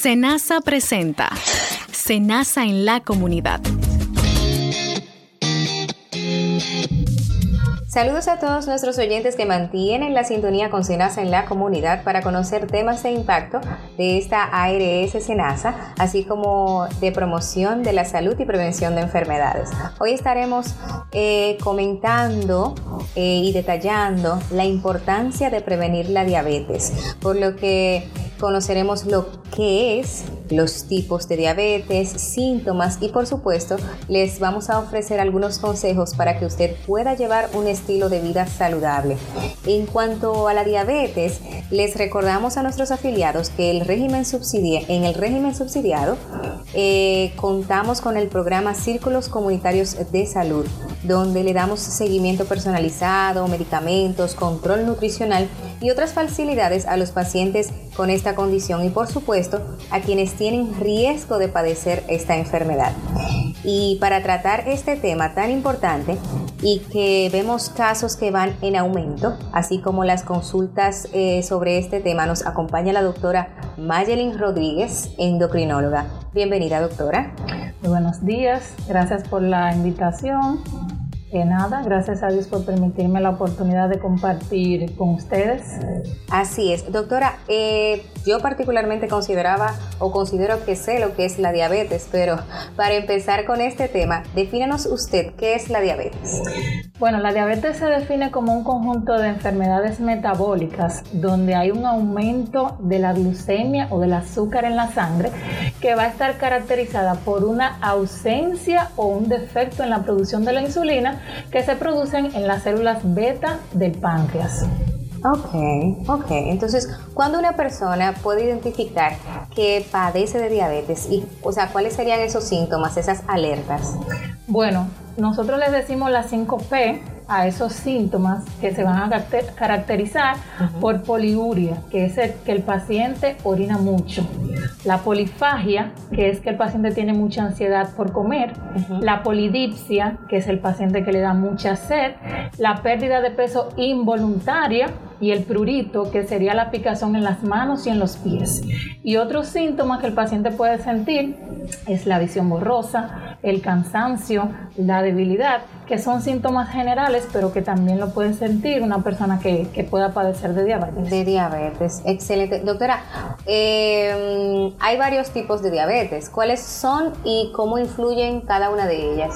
Senasa presenta Senasa en la comunidad. Saludos a todos nuestros oyentes que mantienen la sintonía con Senasa en la comunidad para conocer temas de impacto de esta ARS Senasa, así como de promoción de la salud y prevención de enfermedades. Hoy estaremos eh, comentando eh, y detallando la importancia de prevenir la diabetes, por lo que conoceremos lo que es, los tipos de diabetes, síntomas y por supuesto les vamos a ofrecer algunos consejos para que usted pueda llevar un estilo de vida saludable. En cuanto a la diabetes, les recordamos a nuestros afiliados que el régimen en el régimen subsidiado eh, contamos con el programa Círculos Comunitarios de Salud, donde le damos seguimiento personalizado, medicamentos, control nutricional y otras facilidades a los pacientes con esta condición y por supuesto a quienes tienen riesgo de padecer esta enfermedad. Y para tratar este tema tan importante y que vemos casos que van en aumento, así como las consultas eh, sobre este tema, nos acompaña la doctora Mayelin Rodríguez, endocrinóloga. Bienvenida doctora. Muy buenos días, gracias por la invitación nada, gracias a Dios por permitirme la oportunidad de compartir con ustedes. Así es, doctora, eh, yo particularmente consideraba o considero que sé lo que es la diabetes, pero para empezar con este tema, defínenos usted qué es la diabetes. Bueno, la diabetes se define como un conjunto de enfermedades metabólicas donde hay un aumento de la glucemia o del azúcar en la sangre que va a estar caracterizada por una ausencia o un defecto en la producción de la insulina que se producen en las células beta del páncreas. Ok, ok. Entonces, ¿cuándo una persona puede identificar que padece de diabetes? Y, o sea, ¿cuáles serían esos síntomas, esas alertas? Bueno, nosotros les decimos las 5P a esos síntomas que se van a caracterizar por poliuria, que es el, que el paciente orina mucho. La polifagia, que es que el paciente tiene mucha ansiedad por comer. La polidipsia, que es el paciente que le da mucha sed. La pérdida de peso involuntaria, y el prurito, que sería la picazón en las manos y en los pies. Y otros síntomas que el paciente puede sentir es la visión borrosa, el cansancio, la debilidad, que son síntomas generales, pero que también lo puede sentir una persona que, pueda padecer de diabetes. De diabetes, excelente. Doctora, eh, hay varios tipos de diabetes. ¿Cuáles son y cómo influyen cada una de ellas?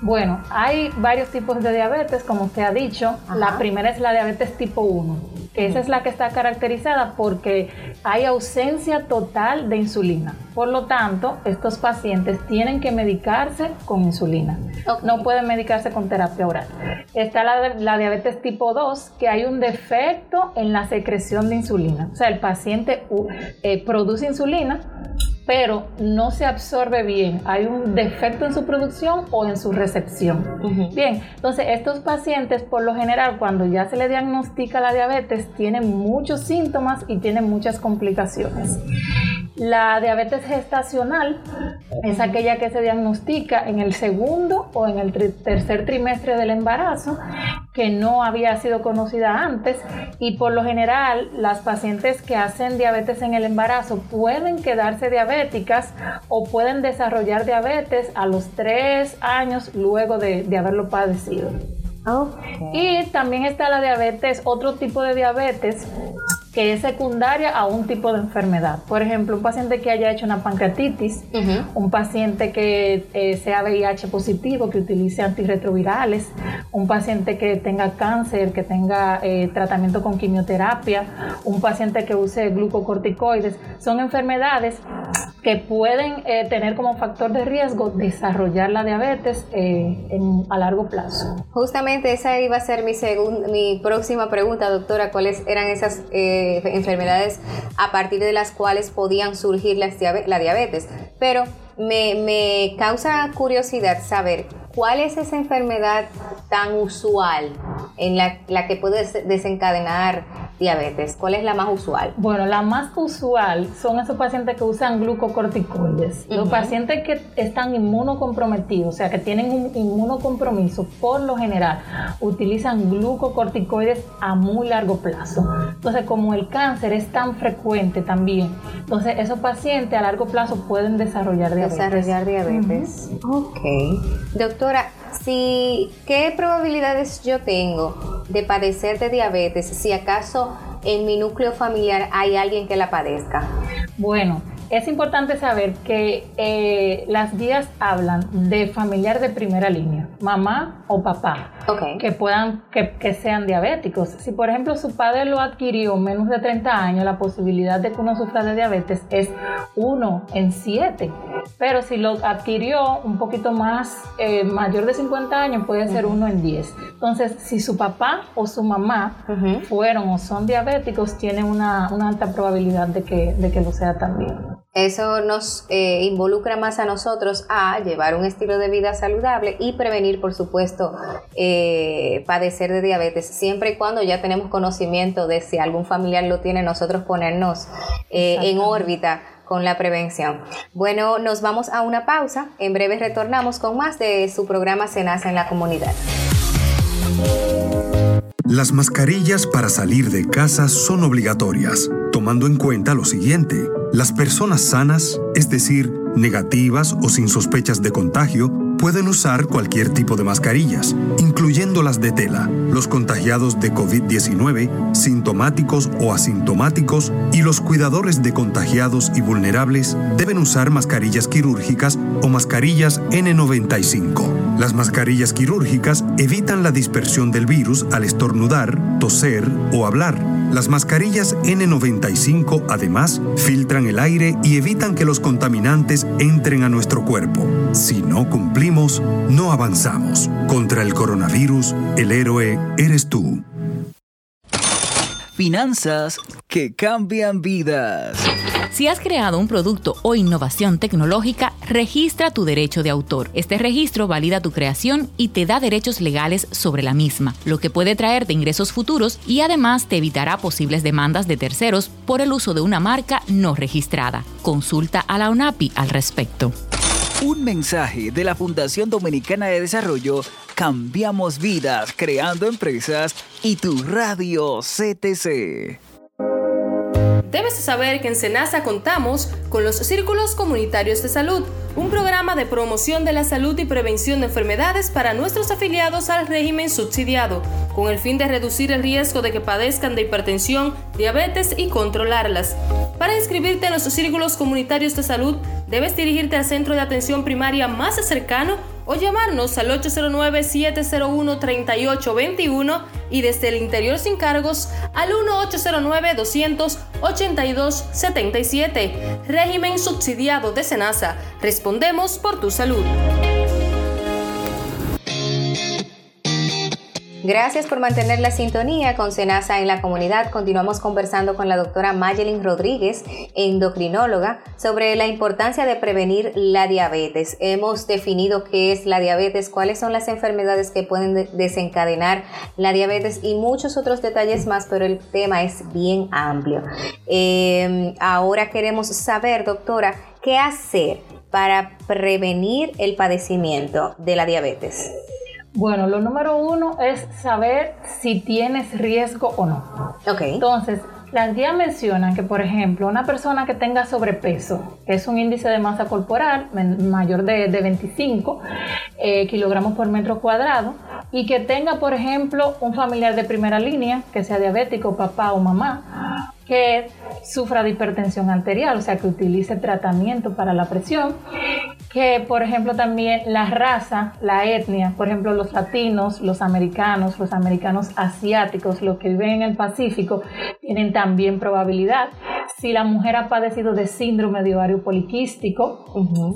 Bueno, hay varios tipos de diabetes, como usted ha dicho. La primera es la diabetes tipo 1, que esa es la que está caracterizada porque hay ausencia total de insulina. Por lo tanto, estos pacientes tienen que medicarse con insulina. No pueden medicarse con terapia oral. Está la, diabetes tipo 2, que hay un defecto en la secreción de insulina. O sea, el paciente eh, produce insulina, pero no se absorbe bien. Hay un defecto en su producción o en su recepción. Bien, entonces estos pacientes por lo general cuando ya se le diagnostica la diabetes tienen muchos síntomas y tienen muchas complicaciones. La diabetes gestacional es aquella que se diagnostica en el segundo o en el tercer trimestre del embarazo, que no había sido conocida antes y por lo general las pacientes que hacen diabetes en el embarazo pueden quedarse diabéticas o pueden desarrollar diabetes a los tres años luego de, haberlo padecido. Y también está la diabetes, otro tipo de diabetes que es secundaria a un tipo de enfermedad. Por ejemplo, un paciente que haya hecho una pancreatitis, un paciente que eh, sea VIH positivo, que utilice antirretrovirales, un paciente que tenga cáncer, que tenga eh, tratamiento con quimioterapia, un paciente que use glucocorticoides, son enfermedades que pueden eh, tener como factor de riesgo desarrollar la diabetes a largo plazo. Justamente esa iba a ser mi, mi próxima pregunta, doctora, ¿cuáles eran esas enfermedades a partir de las cuales podían surgir la diabetes. Pero me, me causa curiosidad saber cuál es esa enfermedad tan usual en la, la que puede desencadenar diabetes? ¿Cuál es la más usual? Bueno, la más usual son esos pacientes que usan glucocorticoides. Los pacientes que están inmunocomprometidos, o sea, que tienen un inmunocompromiso, por lo general utilizan glucocorticoides a muy largo plazo. Entonces, como el cáncer es tan frecuente también, Entonces, esos pacientes a largo plazo pueden desarrollar diabetes. Desarrollar diabetes. Ok. Doctora, si, ¿qué probabilidades yo tengo de padecer de diabetes si acaso en mi núcleo familiar hay alguien que la padezca? Bueno, es importante saber que eh, las guías hablan de familiar de primera línea, mamá o papá, que puedan, que, sean diabéticos. Si por ejemplo su padre lo adquirió menos de 30 años, la posibilidad de que uno sufra de diabetes es 1 en 7. Pero si lo adquirió un poquito más eh, mayor de 50 años, puede ser 1 en 10. Entonces, si su papá o su mamá fueron o son diabéticos, tienen una, alta probabilidad de que, de que lo sea también. Eso nos eh, involucra más a nosotros a llevar un estilo de vida saludable y prevenir, por supuesto, eh, padecer de diabetes, siempre y cuando ya tenemos conocimiento de si algún familiar lo tiene, nosotros ponernos eh, en órbita con la prevención. Bueno, nos vamos a una pausa. En breve retornamos con más de su programa Senasa en la comunidad. Las mascarillas para salir de casa son obligatorias, tomando en cuenta lo siguiente. Las personas sanas, es decir, negativas o sin sospechas de contagio, pueden usar cualquier tipo de mascarillas, incluyendo las de tela. Los contagiados de COVID-19, sintomáticos o asintomáticos, y los cuidadores de contagiados y vulnerables deben usar mascarillas quirúrgicas o mascarillas N95. Las mascarillas quirúrgicas evitan la dispersión del virus al estornudar, toser o hablar. Las mascarillas N95 además filtran el aire y evitan que los contaminantes entren a nuestro cuerpo. Si no cumplimos no avanzamos. Contra el coronavirus, el héroe eres tú. Finanzas que cambian vidas. Si has creado un producto o innovación tecnológica, registra tu derecho de autor. Este registro valida tu creación y te da derechos legales sobre la misma, lo que puede traerte ingresos futuros y además te evitará posibles demandas de terceros por el uso de una marca no registrada. Consulta a la UNAPI al respecto. Un mensaje de la Fundación Dominicana de Desarrollo, Cambiamos Vidas, Creando Empresas y tu radio CTC. Debes saber que en Senasa contamos con los Círculos Comunitarios de Salud, un programa de promoción de la salud y prevención de enfermedades para nuestros afiliados al régimen subsidiado, con el fin de reducir el riesgo de que padezcan de hipertensión, diabetes y controlarlas. Para inscribirte en los Círculos Comunitarios de Salud, debes dirigirte al centro de atención primaria más cercano o llamarnos al 809-701-3821 y desde el interior sin cargos al 1-809-282-77. Régimen subsidiado de Senasa. Respondemos por tu salud. Gracias por mantener la sintonía con Senasa en la comunidad. Continuamos conversando con la doctora Mayelin Rodríguez, endocrinóloga, sobre la importancia de prevenir la diabetes. Hemos definido qué es la diabetes, cuáles son las enfermedades que pueden desencadenar la diabetes y muchos otros detalles más, pero el tema es bien amplio. Em, ahora queremos saber, doctora, qué hacer para prevenir el padecimiento de la diabetes. Bueno, lo número uno es saber si tienes riesgo o no. Ok. Entonces, las guías mencionan que, por ejemplo, una persona que tenga sobrepeso, que es un índice de masa corporal mayor de, 25 eh, kilogramos por metro cuadrado, y que tenga, por ejemplo, un familiar de primera línea, que sea diabético, papá o mamá, que sufra de hipertensión arterial, o sea, que utilice tratamiento para la presión, que por ejemplo también la raza, la etnia, por ejemplo los latinos, los americanos, los americanos asiáticos, los que viven en el Pacífico, tienen también probabilidad. Si la mujer ha padecido de síndrome de ovario poliquístico,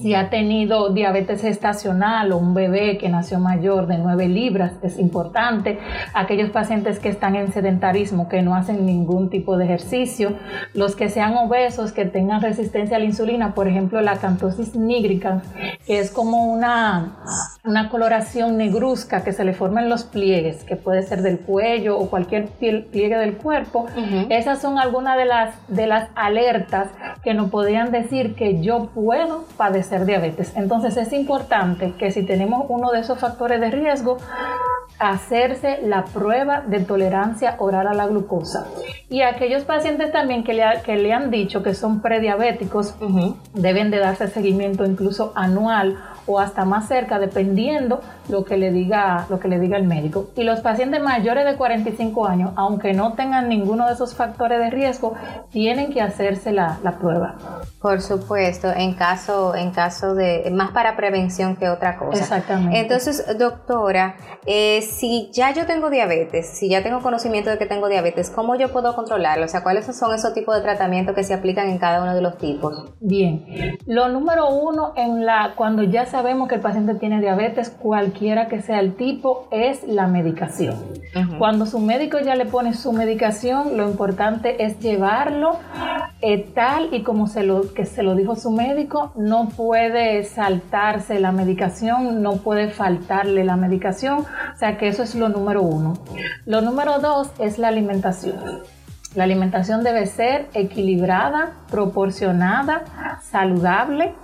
si ha tenido diabetes estacional o un bebé que nació mayor de 9 libras, es importante. Aquellos pacientes que están en sedentarismo, que no hacen ningún tipo de ejercicio, los que sean obesos, que tengan resistencia a la insulina, por ejemplo la cantosis nígrica, que es como una, una coloración negruzca que se le forma en los pliegues, que puede ser del cuello o cualquier pliegue del cuerpo. Esas son algunas de las, de las alertas que nos podrían decir que yo puedo padecer diabetes. Entonces es importante que si tenemos uno de esos factores de riesgo, hacerse la prueba de tolerancia oral a la glucosa. Y aquellos pacientes también que le, que le han dicho que son prediabéticos deben de darse seguimiento incluso anual o hasta más cerca, dependiendo lo que le diga, lo que le diga el médico. Y los pacientes mayores de 45 años, aunque no tengan ninguno de esos factores de riesgo, tienen que hacerse la, prueba. Por supuesto, en caso, en caso de, más para prevención que otra cosa. Exactamente. Entonces, doctora, eh, si ya yo tengo diabetes, si ya tengo conocimiento de que tengo diabetes, ¿cómo yo puedo controlarlo? O sea, ¿cuáles son esos tipos de tratamientos que se aplican en cada uno de los tipos? Bien, lo número uno en la, cuando ya sabemos que el paciente tiene diabetes, cualquiera que sea el tipo, es la medicación. Cuando su médico ya le pone su medicación, lo importante es llevarlo eh, tal y como se lo, que se lo dijo su médico, no puede saltarse la medicación, no puede faltarle la medicación, o sea que eso es lo número uno. Lo número dos es la alimentación. La alimentación debe ser equilibrada, proporcionada, saludable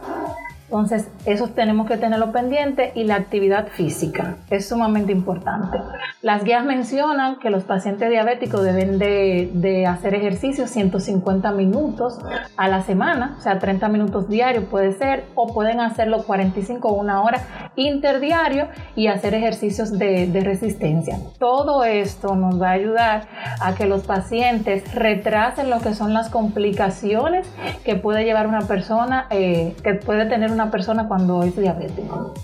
entonces, eso tenemos que tenerlo pendiente y la actividad física es sumamente importante. Las guías mencionan que los pacientes diabéticos deben de, hacer ejercicio 150 minutos a la semana, o sea, 30 minutos diarios puede ser, o pueden hacerlo 45 o una hora interdiario y hacer ejercicios de, resistencia. Todo esto nos va a ayudar a que los pacientes retrasen lo que son las complicaciones que puede llevar una persona, eh, que puede tener una persona cuando es diabético.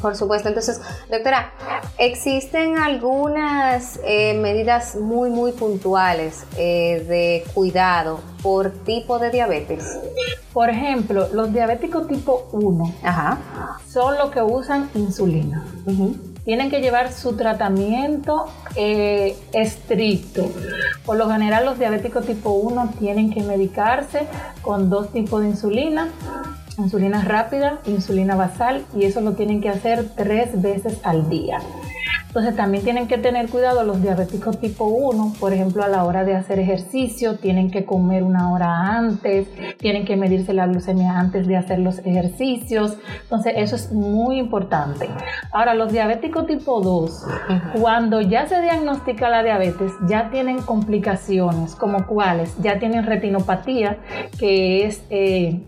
por supuesto. Entonces, doctora, ¿existen algunas eh, medidas muy, muy puntuales eh, de cuidado por tipo de diabetes? Por ejemplo, los diabéticos tipo 1 son los que usan insulina. Tienen que llevar su tratamiento eh, estricto. Por lo general, los diabéticos tipo 1 tienen que medicarse con dos tipos de insulina insulina rápida, insulina basal y eso lo tienen que hacer tres veces al día. Entonces también tienen que tener cuidado los diabéticos tipo 1, por ejemplo, a la hora de hacer ejercicio, tienen que comer una hora antes, tienen que medirse la glucemia antes de hacer los ejercicios. Entonces eso es muy importante. Ahora, los diabéticos tipo 2, cuando ya se diagnostica la diabetes, ya tienen complicaciones, como cuáles, ya tienen retinopatía, que es eh,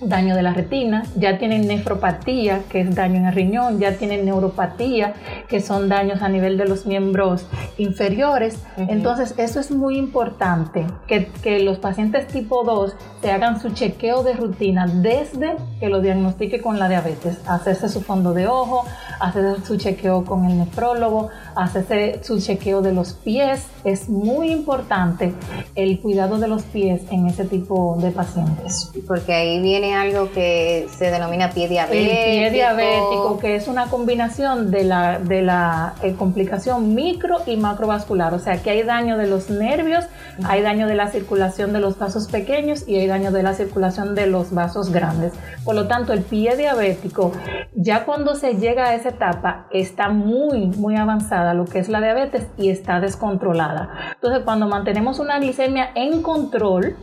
daño de la retina, ya tienen nefropatía, que es daño en el riñón, ya tienen neuropatía, que son daños a nivel de los miembros inferiores. Entonces, eso es muy importante, que, que, los pacientes tipo 2 se hagan su chequeo de rutina desde que lo diagnostique con la diabetes, hacerse su fondo de ojo, hacerse su chequeo con el nefrólogo, hacerse su chequeo de los pies. Es muy importante el cuidado de los pies en ese tipo de pacientes. Porque ahí viene algo que se denomina pie diabético. El pie diabético, que es una combinación de la, de la eh, complicación micro y macrovascular. O sea, que hay daño de los nervios, hay daño de la circulación de los vasos pequeños y hay daño de la circulación de los vasos grandes. Por lo tanto, el pie diabético, ya cuando se llega a esa etapa, está muy, muy avanzada lo que es la diabetes y está descontrolada. Entonces, cuando mantenemos una glicemia en control,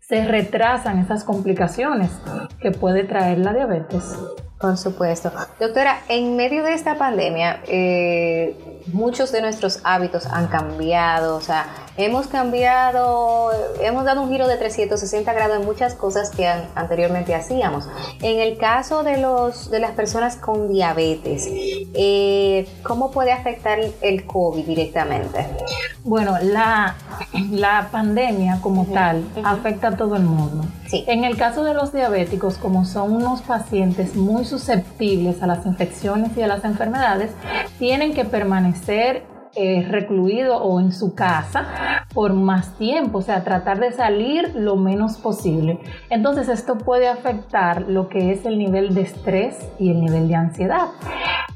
se retrasan esas complicaciones que puede traer la diabetes. Por supuesto. Doctora, en medio de esta pandemia, eh, muchos de nuestros hábitos han cambiado, o sea, hemos cambiado, hemos dado un giro de 360 grados en muchas cosas que anteriormente hacíamos. En el caso de, los, de las personas con diabetes, eh, ¿cómo puede afectar el COVID directamente? Bueno, la, la pandemia como tal afecta a todo el mundo. Sí. En el caso de los diabéticos, como son unos pacientes muy susceptibles a las infecciones y a las enfermedades, tienen que permanecer eh, recluido o en su casa por más tiempo, o sea, tratar de salir lo menos posible. Entonces esto puede afectar lo que es el nivel de estrés y el nivel de ansiedad.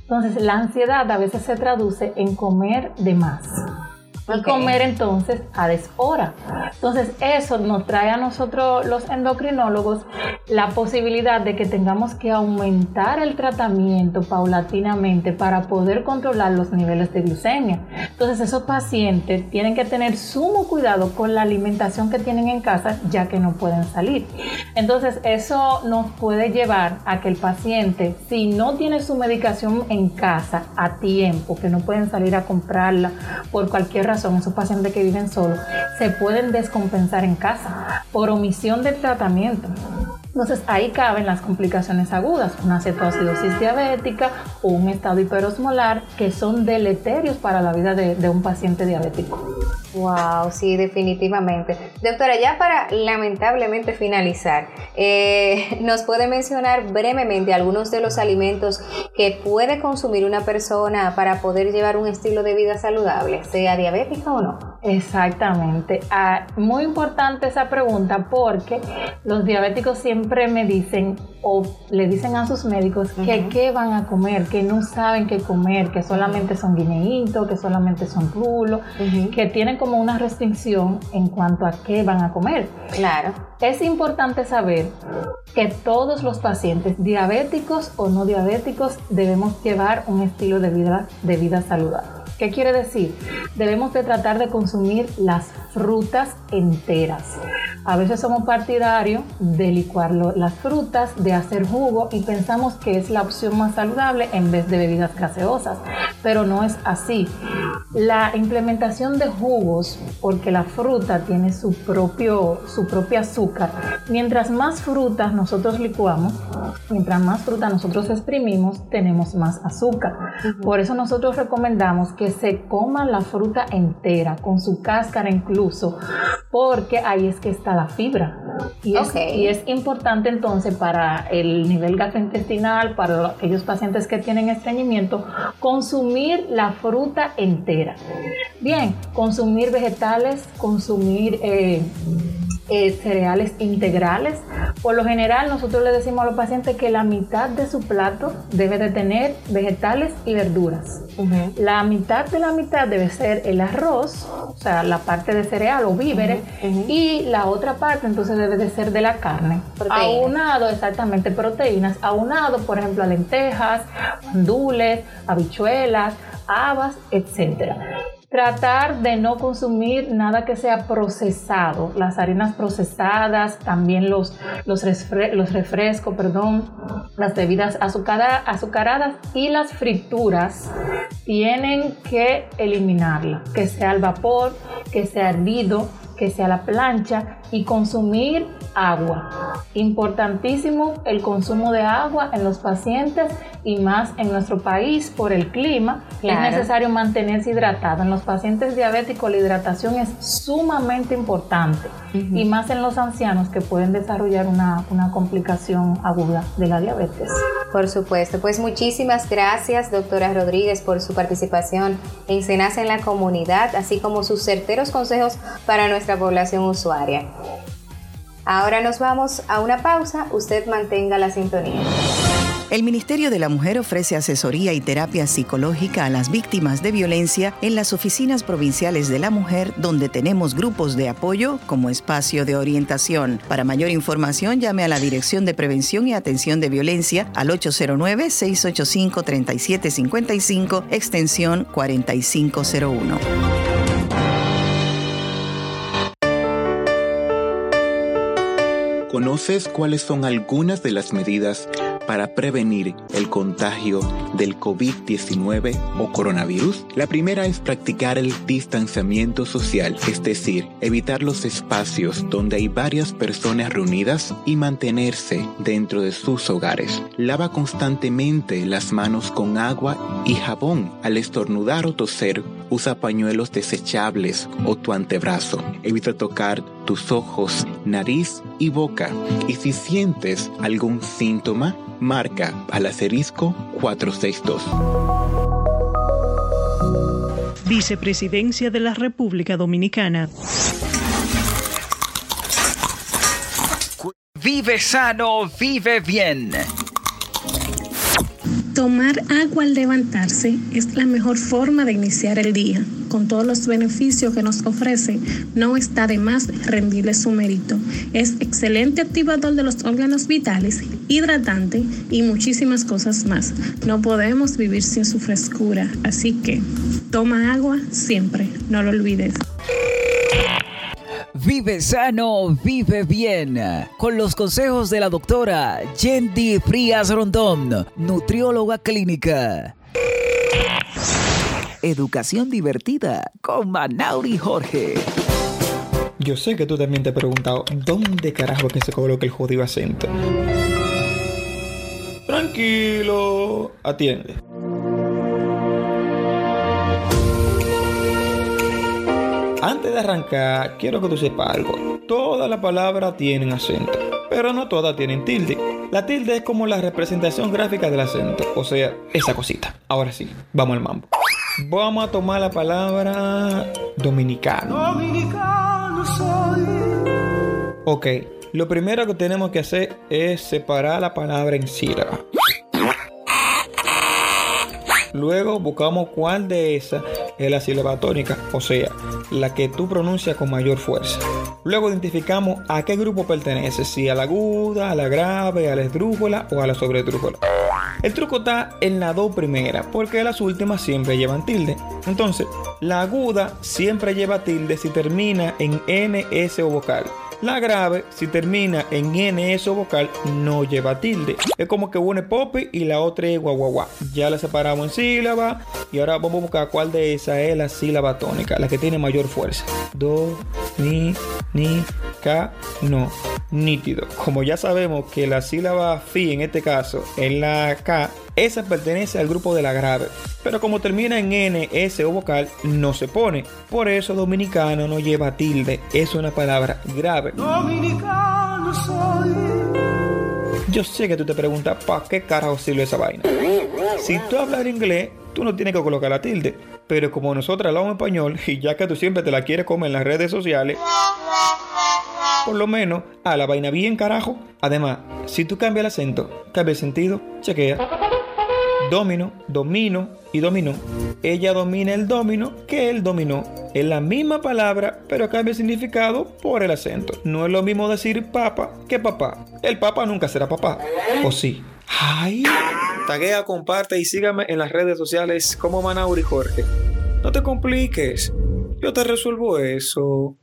Entonces la ansiedad a veces se traduce en comer de más y comer entonces a deshora. Entonces eso nos trae a nosotros los endocrinólogos la posibilidad de que tengamos que aumentar el tratamiento paulatinamente para poder controlar los niveles de glucemia. Entonces esos pacientes tienen que tener sumo cuidado con la alimentación que tienen en casa ya que no pueden salir. Entonces eso nos puede llevar a que el paciente, si no tiene su medicación en casa a tiempo, que no pueden salir a comprarla por cualquier razón, esos pacientes que viven solos, se pueden descompensar en casa por omisión del tratamiento. Entonces ahí caben las complicaciones agudas, una cetoacidosis diabética o un estado hiperosmolar que son deleterios para la vida de un paciente diabético. Wow, sí, definitivamente. Doctora, ya para lamentablemente finalizar, eh, ¿nos puede mencionar brevemente algunos de los alimentos que puede consumir una persona para poder llevar un estilo de vida saludable, sea diabética o no? Exactamente. Ah, muy importante esa pregunta porque los diabéticos siempre me dicen o le dicen a sus médicos que qué van a comer, que no saben qué comer, que solamente son guineitos, que solamente son rulos, que tienen como una restricción en cuanto a qué van a comer. Claro. Es importante saber que todos los pacientes, diabéticos o no diabéticos, debemos llevar un estilo de vida, de vida saludable. ¿Qué quiere decir? Debemos de tratar de consumir las frutas enteras. A veces somos partidarios de licuar las frutas, de hacer jugo y pensamos que es la opción más saludable en vez de bebidas gaseosas, pero no es así. La implementación de jugos, porque la fruta tiene su propio, su propio azúcar, mientras más frutas nosotros licuamos, mientras más fruta nosotros exprimimos, tenemos más azúcar. Por eso nosotros recomendamos que se coma la fruta entera, con su cáscara incluso, porque ahí es que está la fibra. Y es, y es importante entonces para el nivel gastrointestinal, para aquellos pacientes que tienen estreñimiento, consumir la fruta entera. Bien, consumir vegetales, consumir... Eh, eh, cereales integrales. Por lo general, nosotros le decimos a los pacientes que la mitad de su plato debe de tener vegetales y verduras. La mitad de la mitad debe ser el arroz, o sea, la parte de cereal o víveres, y la otra parte entonces debe de ser de la carne. Aunado, exactamente, proteínas, aunado, por ejemplo, a lentejas, andules, habichuelas, habas, etcétera. Tratar de no consumir nada que sea procesado, las harinas procesadas, también los, los, los refrescos, perdón, las bebidas azucaradas y las frituras tienen que eliminarla, que sea al vapor, que sea hervido, que sea la plancha y consumir agua. Importantísimo el consumo de agua en los pacientes y más en nuestro país por el clima. Es necesario mantenerse hidratado. En los pacientes diabéticos la hidratación es sumamente importante y más en los ancianos que pueden desarrollar una, una complicación aguda de la diabetes. Por supuesto, pues muchísimas gracias doctora Rodríguez por su participación en Senasa en la comunidad, así como sus certeros consejos para nuestra población usuaria. Ahora nos vamos a una pausa, usted mantenga la sintonía. El Ministerio de la Mujer ofrece asesoría y terapia psicológica a las víctimas de violencia en las oficinas provinciales de la mujer, donde tenemos grupos de apoyo como espacio de orientación. Para mayor información, llame a la Dirección de Prevención y Atención de Violencia al 809-685-3755, extensión 4501. ¿Conoces cuáles son algunas de las medidas para prevenir el contagio del COVID-19 o coronavirus? La primera es practicar el distanciamiento social, es decir, evitar los espacios donde hay varias personas reunidas y mantenerse dentro de sus hogares. Lava constantemente las manos con agua y jabón al estornudar o toser Usa pañuelos desechables o tu antebrazo. Evita tocar tus ojos, nariz y boca. Y si sientes algún síntoma, marca al asterisco 462. Vicepresidencia de la República Dominicana. Vive sano, vive bien. Tomar agua al levantarse es la mejor forma de iniciar el día. Con todos los beneficios que nos ofrece, no está de más rendirle su mérito. Es excelente activador de los órganos vitales, hidratante y muchísimas cosas más. No podemos vivir sin su frescura, así que toma agua siempre, no lo olvides. Vive sano, vive bien. Con los consejos de la doctora Yendi Frías Rondón, nutrióloga clínica. Educación divertida con Manauri Jorge. Yo sé que tú también te has preguntado dónde carajo que se coloca el jodido acento. Tranquilo, atiende. Antes de arrancar, quiero que tú sepas algo. Todas las palabras tienen acento, pero no todas tienen tilde. La tilde es como la representación gráfica del acento, o sea, esa cosita. Ahora sí, vamos al mambo. Vamos a tomar la palabra dominicano. Dominicano soy. Ok, lo primero que tenemos que hacer es separar la palabra en sílabas. Luego buscamos cuál de esas es la sílaba tónica, o sea, la que tú pronuncias con mayor fuerza. Luego identificamos a qué grupo pertenece, si a la aguda, a la grave, a la esdrújula o a la sobredrújula. El truco está en la dos primera, porque las últimas siempre llevan tilde. Entonces, la aguda siempre lleva tilde si termina en NS o vocal. La grave, si termina en NS o vocal, no lleva tilde. Es como que una es popi y la otra es guaguaguá. Ya la separamos en sílaba y ahora vamos a buscar cuál de esas es la sílaba tónica, la que tiene mayor fuerza. Do, mi, ni, ca, no. Nítido. Como ya sabemos que la sílaba fi en este caso es la K, esa pertenece al grupo de la grave. Pero como termina en N, S o vocal, no se pone. Por eso dominicano no lleva tilde. Es una palabra grave. Dominicano soy. Yo sé que tú te preguntas, ¿para qué carajo sirve esa vaina? Si tú hablas inglés, tú no tienes que colocar la tilde. Pero como nosotros hablamos español, y ya que tú siempre te la quieres comer en las redes sociales, por lo menos a la vaina bien carajo. Además, si tú cambias el acento, cambia el sentido, chequea. Domino, domino y dominó. Ella domina el domino que él dominó. Es la misma palabra, pero cambia el significado por el acento. No es lo mismo decir papa que papá. El papa nunca será papá. ¿O sí? Ay. Taguea, comparte y sígame en las redes sociales como Manauri Jorge. No te compliques. Yo te resuelvo eso.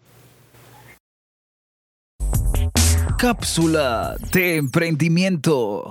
Cápsula de emprendimiento.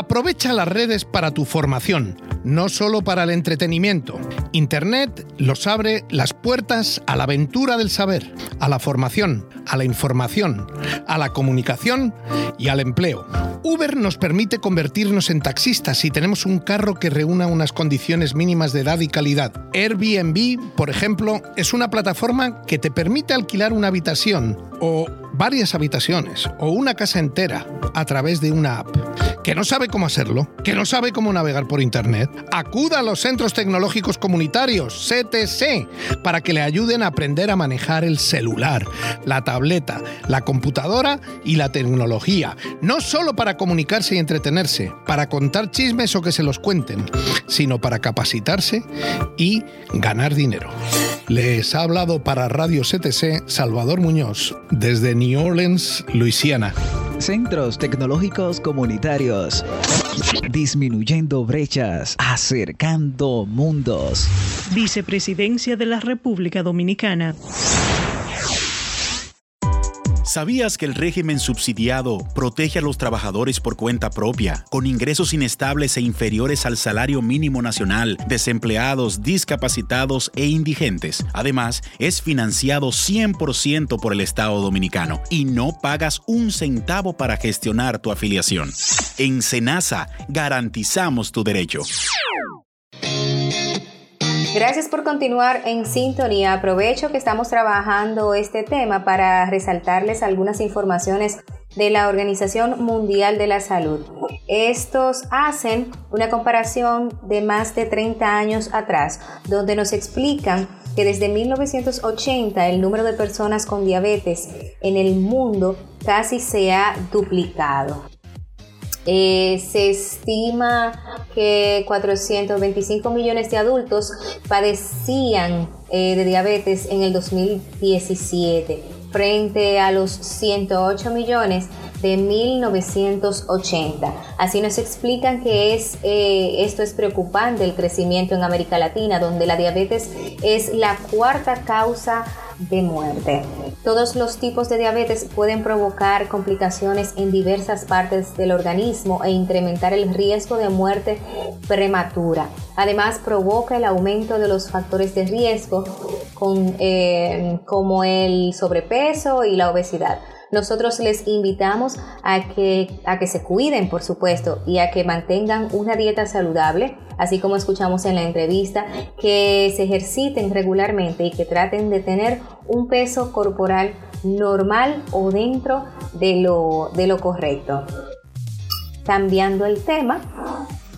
Aprovecha las redes para tu formación, no solo para el entretenimiento. Internet los abre las puertas a la aventura del saber, a la formación, a la información, a la comunicación y al empleo. Uber nos permite convertirnos en taxistas si tenemos un carro que reúna unas condiciones mínimas de edad y calidad. Airbnb, por ejemplo, es una plataforma que te permite alquilar una habitación o varias habitaciones o una casa entera a través de una app. ¿Que no sabe cómo hacerlo? ¿Que no sabe cómo navegar por Internet? Acuda a los Centros Tecnológicos Comunitarios, CTC, para que le ayuden a aprender a manejar el celular, la tableta, la computadora y la tecnología. No solo para comunicarse y entretenerse, para contar chismes o que se los cuenten, sino para capacitarse y ganar dinero. Les ha hablado para Radio CTC Salvador Muñoz, desde New Orleans, Luisiana. Centros Tecnológicos Comunitarios. Disminuyendo brechas, acercando mundos. Vicepresidencia de la República Dominicana. ¿Sabías que el régimen subsidiado protege a los trabajadores por cuenta propia, con ingresos inestables e inferiores al salario mínimo nacional, desempleados, discapacitados e indigentes? Además, es financiado 100% por el Estado dominicano y no pagas un centavo para gestionar tu afiliación. En Senasa garantizamos tu derecho. Gracias por continuar en sintonía. Aprovecho que estamos trabajando este tema para resaltarles algunas informaciones de la Organización Mundial de la Salud. Estos hacen una comparación de más de 30 años atrás, donde nos explican que desde 1980 el número de personas con diabetes en el mundo casi se ha duplicado. Eh, se estima que 425 millones de adultos padecían eh, de diabetes en el 2017 frente a los 108 millones de 1980. Así nos explican que es, eh, esto es preocupante el crecimiento en América Latina, donde la diabetes es la cuarta causa de muerte. Todos los tipos de diabetes pueden provocar complicaciones en diversas partes del organismo e incrementar el riesgo de muerte prematura. Además, provoca el aumento de los factores de riesgo eh, como el sobrepeso y la obesidad nosotros les invitamos a que, a que se cuiden, por supuesto, y a que mantengan una dieta saludable, así como escuchamos en la entrevista, que se ejerciten regularmente y que traten de tener un peso corporal normal o dentro de lo, de lo correcto. Cambiando el tema,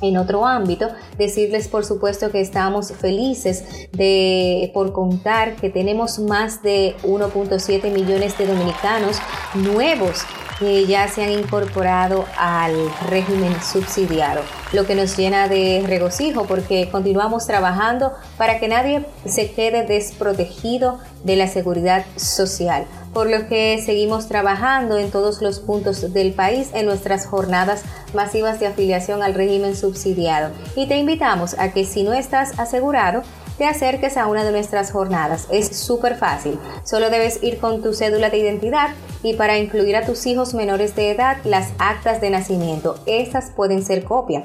en otro ámbito, decirles por supuesto que estamos felices de por contar que tenemos más de 1.7 millones de dominicanos nuevos que ya se han incorporado al régimen subsidiado, lo que nos llena de regocijo porque continuamos trabajando para que nadie se quede desprotegido de la seguridad social por lo que seguimos trabajando en todos los puntos del país en nuestras jornadas masivas de afiliación al régimen subsidiado. Y te invitamos a que si no estás asegurado, te acerques a una de nuestras jornadas. Es súper fácil. Solo debes ir con tu cédula de identidad y para incluir a tus hijos menores de edad las actas de nacimiento. Estas pueden ser copia.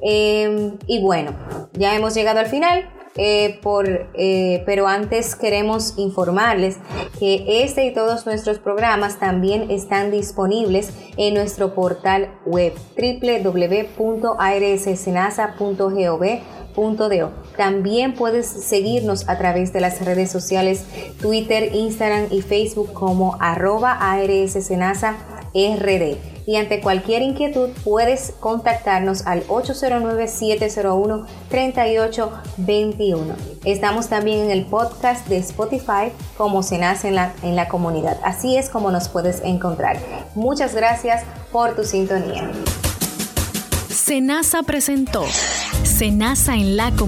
Em, y bueno, ya hemos llegado al final. Eh, por, eh, pero antes queremos informarles que este y todos nuestros programas también están disponibles en nuestro portal web www.arssenasa.gov.do. También puedes seguirnos a través de las redes sociales Twitter, Instagram y Facebook como arroba rd y ante cualquier inquietud puedes contactarnos al 809-701-3821. Estamos también en el podcast de Spotify como se nace en la, en la comunidad. Así es como nos puedes encontrar. Muchas gracias por tu sintonía. Senasa presentó Senasa en la comunidad.